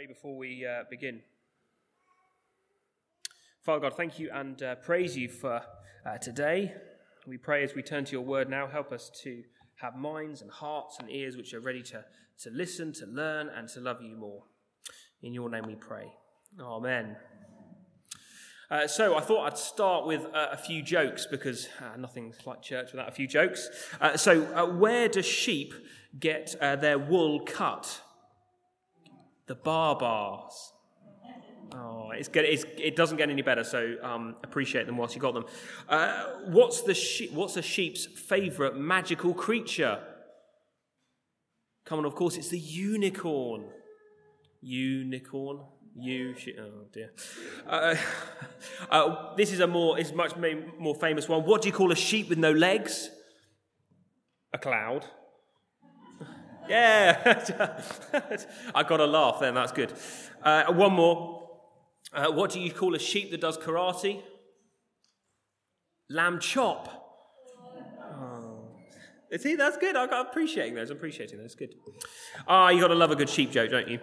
pray before we uh, begin. Father God, thank you and uh, praise you for uh, today. We pray as we turn to your word now, help us to have minds and hearts and ears which are ready to, to listen, to learn, and to love you more. In your name we pray. Amen. Uh, so I thought I'd start with uh, a few jokes because uh, nothing's like church without a few jokes. Uh, so, uh, where do sheep get uh, their wool cut? The bar bars. Oh, it's good. It's, it doesn't get any better, so um, appreciate them whilst you got them. what's, the she- what's a sheep's favourite magical creature? Come on, of course, it's the unicorn. Unicorn. You oh dear. Uh, uh, this is a more, is much more famous one. What do you call a sheep with no legs? A cloud. Yeah, I got a laugh then. That's good. Uh, one more. Uh, what do you call a sheep that does karate? Lamb chop. Oh. See, that's good. I'm appreciating those. I'm appreciating those. Good. Ah, you got to love a good sheep joke, don't you?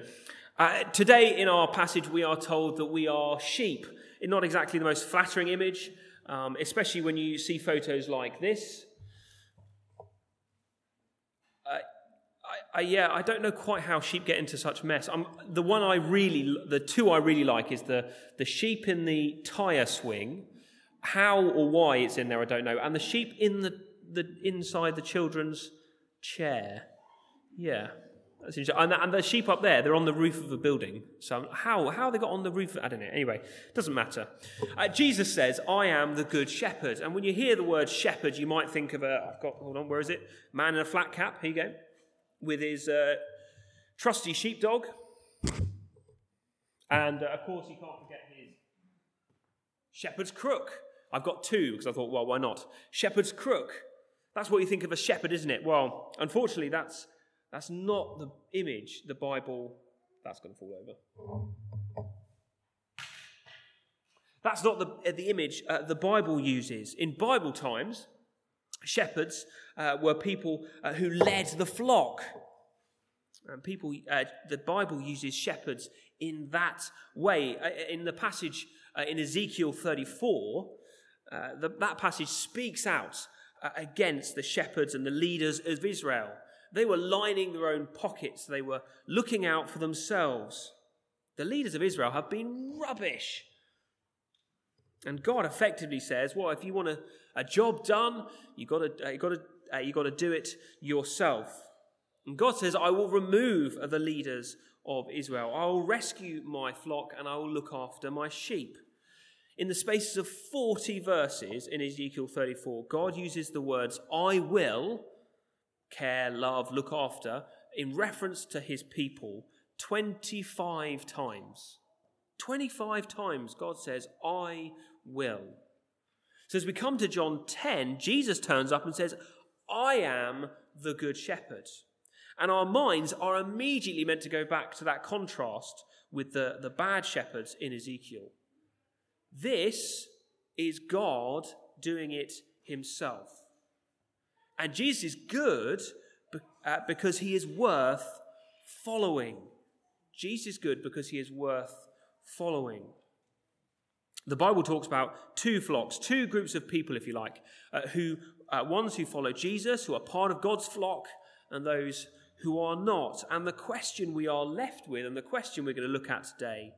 Uh, today, in our passage, we are told that we are sheep. Not exactly the most flattering image, um, especially when you see photos like this. Uh, I, yeah, I don't know quite how sheep get into such mess. The one I really, the two I really like is the, the sheep in the tyre swing. How or why it's in there, I don't know. And the sheep in the, the inside the children's chair. Yeah, that's interesting. And the, and the sheep up there, they're on the roof of a building. So how, how they got on the roof? I don't know. Anyway, doesn't matter. Uh, Jesus says, I am the good shepherd. And when you hear the word shepherd, you might think of a, I've got, hold on, where is it? Man in a flat cap, here you go, with his uh, trusty sheepdog. And uh, of course, you can't forget his shepherd's crook. I've got two because I thought, well, why not? Shepherd's crook. That's what you think of a shepherd, isn't it? Well, unfortunately, that's that's not the image the Bible, that's going to fall over. That's not the, the image uh, the Bible uses. In Bible times, shepherds uh, were people uh, who led the flock. And people, uh, the Bible uses shepherds in that way. Uh, in the passage in Ezekiel 34, the, that passage speaks out against the shepherds and the leaders of Israel. They were lining their own pockets, they were looking out for themselves. The leaders of Israel have been rubbish. And God effectively says, well, if you want a, a job done, you've got to, uh, you got to, uh, you got to do it yourself. And God says, I will remove the leaders of Israel. I will rescue my flock and I will look after my sheep. In the spaces of 40 verses in Ezekiel 34, God uses the words, I will care, love, look after in reference to his people 25 times. 25 times God says, I will. So as we come to John 10, Jesus turns up and says, I am the good shepherd. And our minds are immediately meant to go back to that contrast with the, the bad shepherds in Ezekiel. This is God doing it himself. And Jesus is good uh, because he is worth following. Jesus is good because he is worth following. The Bible talks about two flocks, two groups of people, if you like, uh, who uh, ones who follow Jesus, who are part of God's flock, and those who are not. And the question we are left with, and the question we're going to look at today,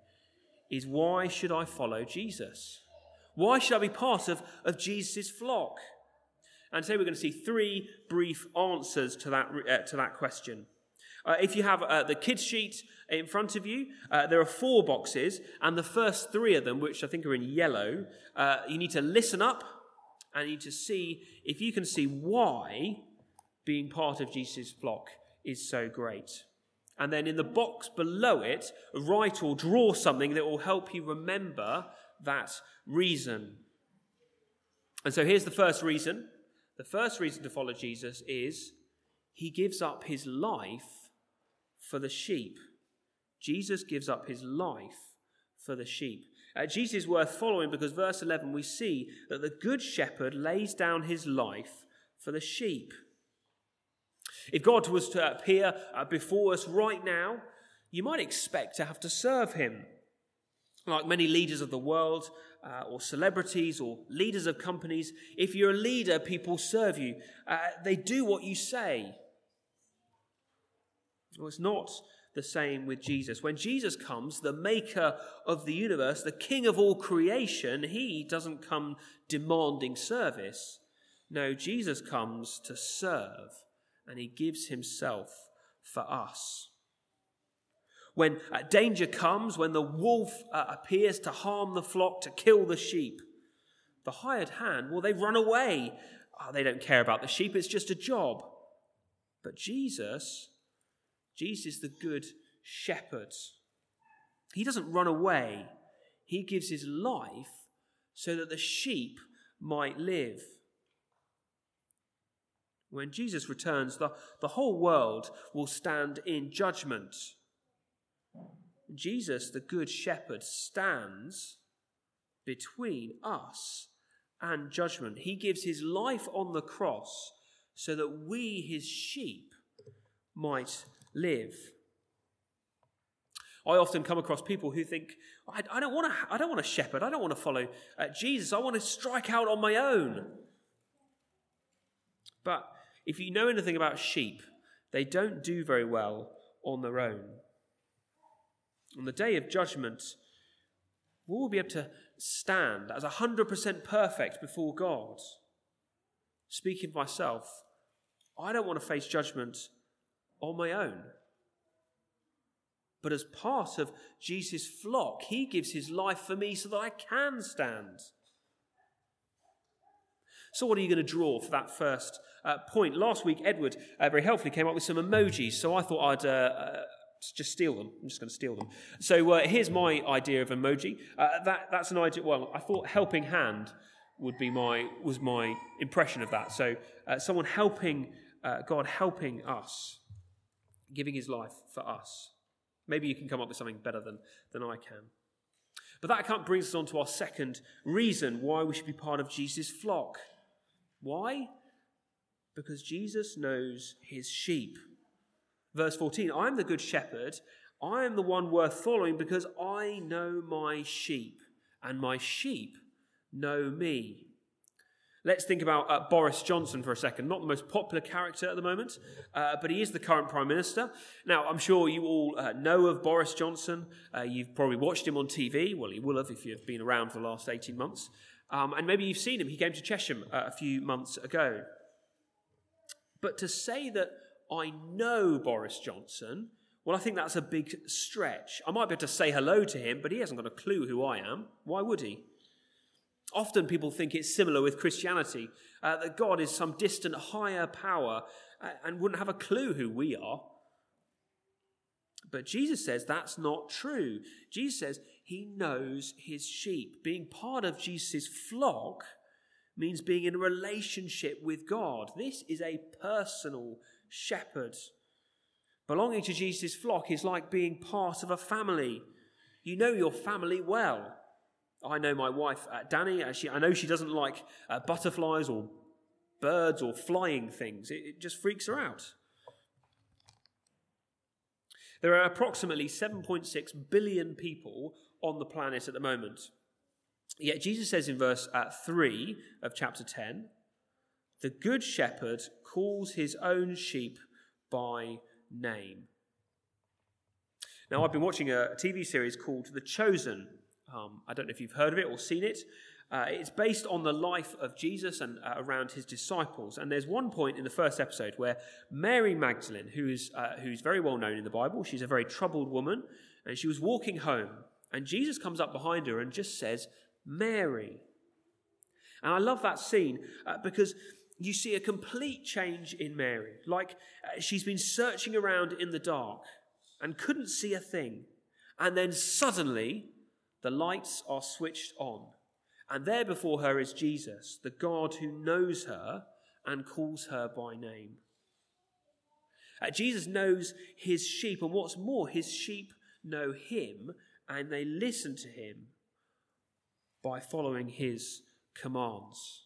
is why should I follow Jesus? Why should I be part of, of Jesus' flock? And today we're going to see three brief answers to that, uh, to that question. Uh, if you have uh, the kids sheet in front of you, uh, there are four boxes, and the first three of them, which I think are in yellow, uh, you need to listen up and you need to see if you can see why being part of Jesus' flock is so great. And then in the box below it, write or draw something that will help you remember that reason. And so here's the first reason the first reason to follow Jesus is he gives up his life for the sheep. Jesus gives up his life for the sheep. Uh, Jesus is worth following because verse 11 we see that the good shepherd lays down his life for the sheep. If God was to appear uh, before us right now, you might expect to have to serve him. Like many leaders of the world, uh, or celebrities, or leaders of companies, if you're a leader, people serve you. Uh, they do what you say. Well, it's not the same with Jesus. When Jesus comes, the maker of the universe, the king of all creation, he doesn't come demanding service. No, Jesus comes to serve, and he gives himself for us. When uh, danger comes, when the wolf uh, appears to harm the flock, to kill the sheep, the hired hand, well, they run away. Oh, they don't care about the sheep, it's just a job. But Jesus, Jesus the good shepherd. He doesn't run away, he gives his life so that the sheep might live. When Jesus returns, the, the whole world will stand in judgment. Jesus, the Good Shepherd, stands between us and judgment. He gives his life on the cross so that we, his sheep, might live. I often come across people who think, I, I don't want to. I don't want a shepherd. I don't want to follow uh, Jesus. I want to strike out on my own. But if you know anything about sheep, they don't do very well on their own. On the day of judgment, we will be able to stand as 100% perfect before God. Speaking myself, I don't want to face judgment on my own. But as part of Jesus' flock, he gives his life for me so that I can stand. So, what are you going to draw for that first uh, point? Last week, Edward uh, very helpfully came up with some emojis, so I thought I'd uh, uh just steal them. I'm just going to steal them. So, uh, here's my idea of emoji. Uh, that, that's an idea. Well, I thought helping hand would be my was my impression of that. So, someone helping God, helping us, giving His life for us. Maybe you can come up with something better than, than I can. But that brings us on to our second reason why we should be part of Jesus' flock. Why? Because Jesus knows his sheep. Verse 14 I am the good shepherd. I am the one worth following because I know my sheep, and my sheep know me. Let's think about uh, Boris Johnson for a second. Not the most popular character at the moment, uh, but he is the current Prime Minister. Now, I'm sure you all uh, know of Boris Johnson. Uh, you've probably watched him on TV. Well, you will have if you've been around for the last 18 months. Um, and maybe you've seen him. He came to Chesham uh, a few months ago. But to say that I know Boris Johnson, well, I think that's a big stretch. I might be able to say hello to him, but he hasn't got a clue who I am. Why would he? Often people think it's similar with Christianity, uh, that God is some distant higher power uh, and wouldn't have a clue who we are. But Jesus says that's not true. Jesus says he knows his sheep. Being part of Jesus' flock means being in a relationship with God. This is a personal shepherd. Belonging to Jesus' flock is like being part of a family. You know your family well. I know my wife, uh, Danny, uh, she, I know she doesn't like uh, butterflies or birds or flying things. It, it just freaks her out. There are approximately 7.6 billion people on the planet at the moment. Yet Jesus says in verse uh, 3 of chapter 10 the good shepherd calls his own sheep by name. Now, I've been watching a TV series called The Chosen. Um, I don't know if you've heard of it or seen it. Uh, it's based on the life of Jesus and uh, around his disciples. And there's one point in the first episode where Mary Magdalene, who is, uh, who's very well known in the Bible, she's a very troubled woman, and she was walking home. And Jesus comes up behind her and just says, Mary. And I love that scene uh, because you see a complete change in Mary. Like uh, she's been searching around in the dark and couldn't see a thing. And then suddenly, the lights are switched on. And there before her is Jesus, the God who knows her and calls her by name. Uh, Jesus knows his sheep, and what's more, his sheep know him and they listen to him by following his commands.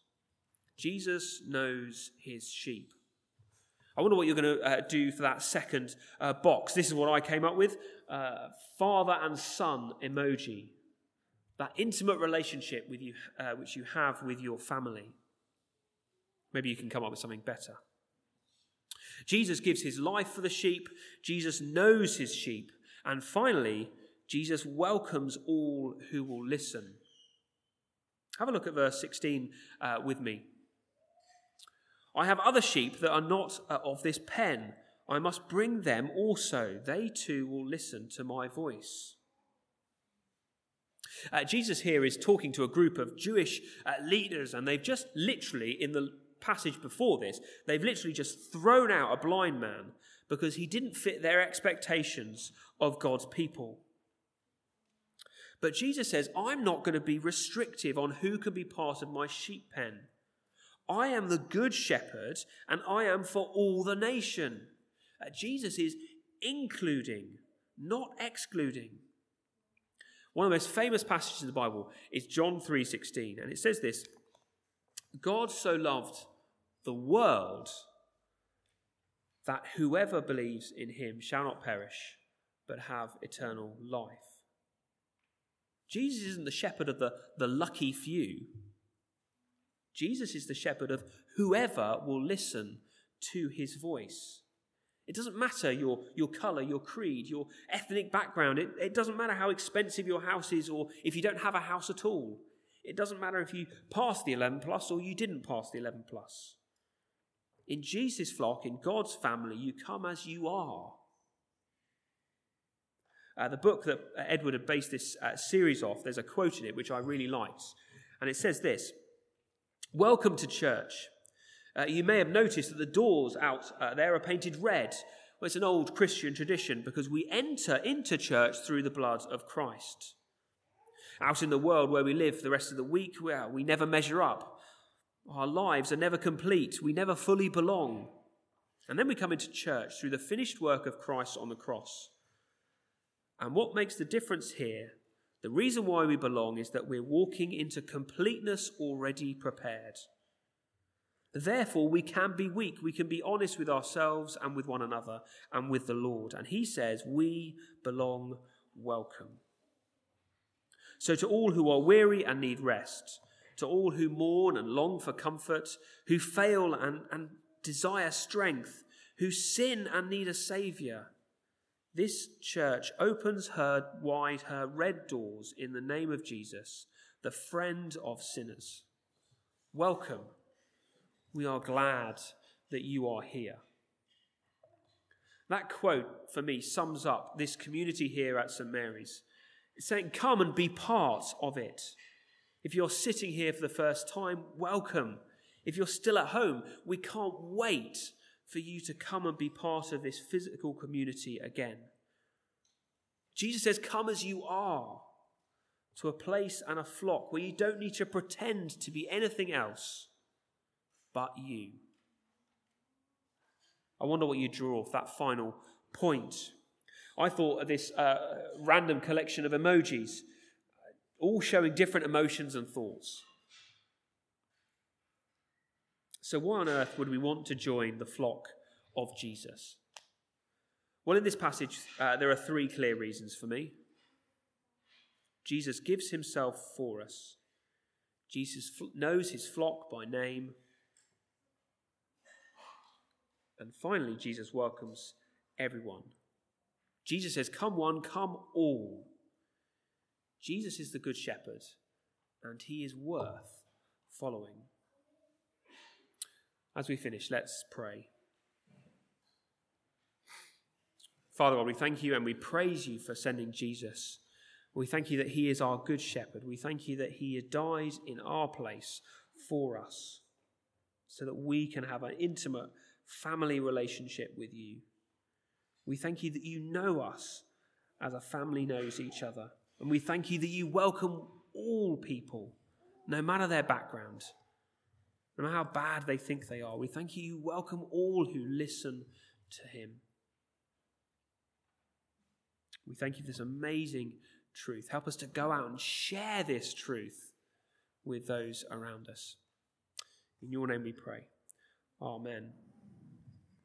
Jesus knows his sheep. I wonder what you're going to uh, do for that second uh, box. This is what I came up with. uh, father and son emoji, that intimate relationship with you, uh, which you have with your family. Maybe you can come up with something better. Jesus gives his life for the sheep, Jesus knows his sheep, and finally, Jesus welcomes all who will listen. Have a look at verse 16 uh, with me. I have other sheep that are not uh, of this pen. I must bring them also. They too will listen to my voice. Uh, Jesus here is talking to a group of Jewish uh, leaders, and they've just literally, in the passage before this, they've literally just thrown out a blind man because he didn't fit their expectations of God's people. But Jesus says, I'm not going to be restrictive on who can be part of my sheep pen. I am the good shepherd, and I am for all the nation. Uh, Jesus is including, not excluding. One of the most famous passages in the Bible is John 3:16, and it says this: God so loved the world that whoever believes in him shall not perish, but have eternal life. Jesus isn't the shepherd of the, the lucky few. Jesus is the shepherd of whoever will listen to his voice. It doesn't matter your, your colour, your creed, your ethnic background. It, it doesn't matter how expensive your house is or if you don't have a house at all. It doesn't matter if you passed the 11 plus or you didn't pass the 11 plus. In Jesus' flock, in God's family, you come as you are. Uh, the book that Edward had based this uh, series off, there's a quote in it which I really liked. And it says this Welcome to church. Uh, you may have noticed that the doors out uh, there are painted red. Well, it's an old Christian tradition because we enter into church through the blood of Christ. Out in the world where we live for the rest of the week, well, we never measure up. Our lives are never complete. We never fully belong. And then we come into church through the finished work of Christ on the cross. And what makes the difference here, the reason why we belong, is that we're walking into completeness already prepared. Therefore, we can be weak. We can be honest with ourselves and with one another and with the Lord. And he says, We belong welcome. So, to all who are weary and need rest, to all who mourn and long for comfort, who fail and, and desire strength, who sin and need a Saviour, this church opens her wide her red doors in the name of Jesus, the friend of sinners. Welcome we are glad that you are here. That quote for me sums up this community here at St. Mary's. It's saying, Come and be part of it. If you're sitting here for the first time, welcome. If you're still at home, we can't wait for you to come and be part of this physical community again. Jesus says, Come as you are to a place and a flock where you don't need to pretend to be anything else but you. I wonder what you draw off that final point. I thought of this uh, random collection of emojis, all showing different emotions and thoughts. So, why on earth would we want to join the flock of Jesus? Well, in this passage, uh, there are three clear reasons for me. Jesus gives himself for us. Jesus knows his flock by name. And finally, Jesus welcomes everyone. Jesus says, Come one, come all. Jesus is the Good Shepherd, and he is worth following. As we finish, let's pray. Father God, we thank you and we praise you for sending Jesus. We thank you that he is our good shepherd. We thank you that he died in our place for us so that we can have an intimate family relationship with you. We thank you that you know us as a family knows each other. And we thank you that you welcome all people, no matter their background, no matter how bad they think they are. We thank you, you welcome all who listen to him. We thank you for this amazing truth. Help us to go out and share this truth with those around us. In your name we pray. Amen.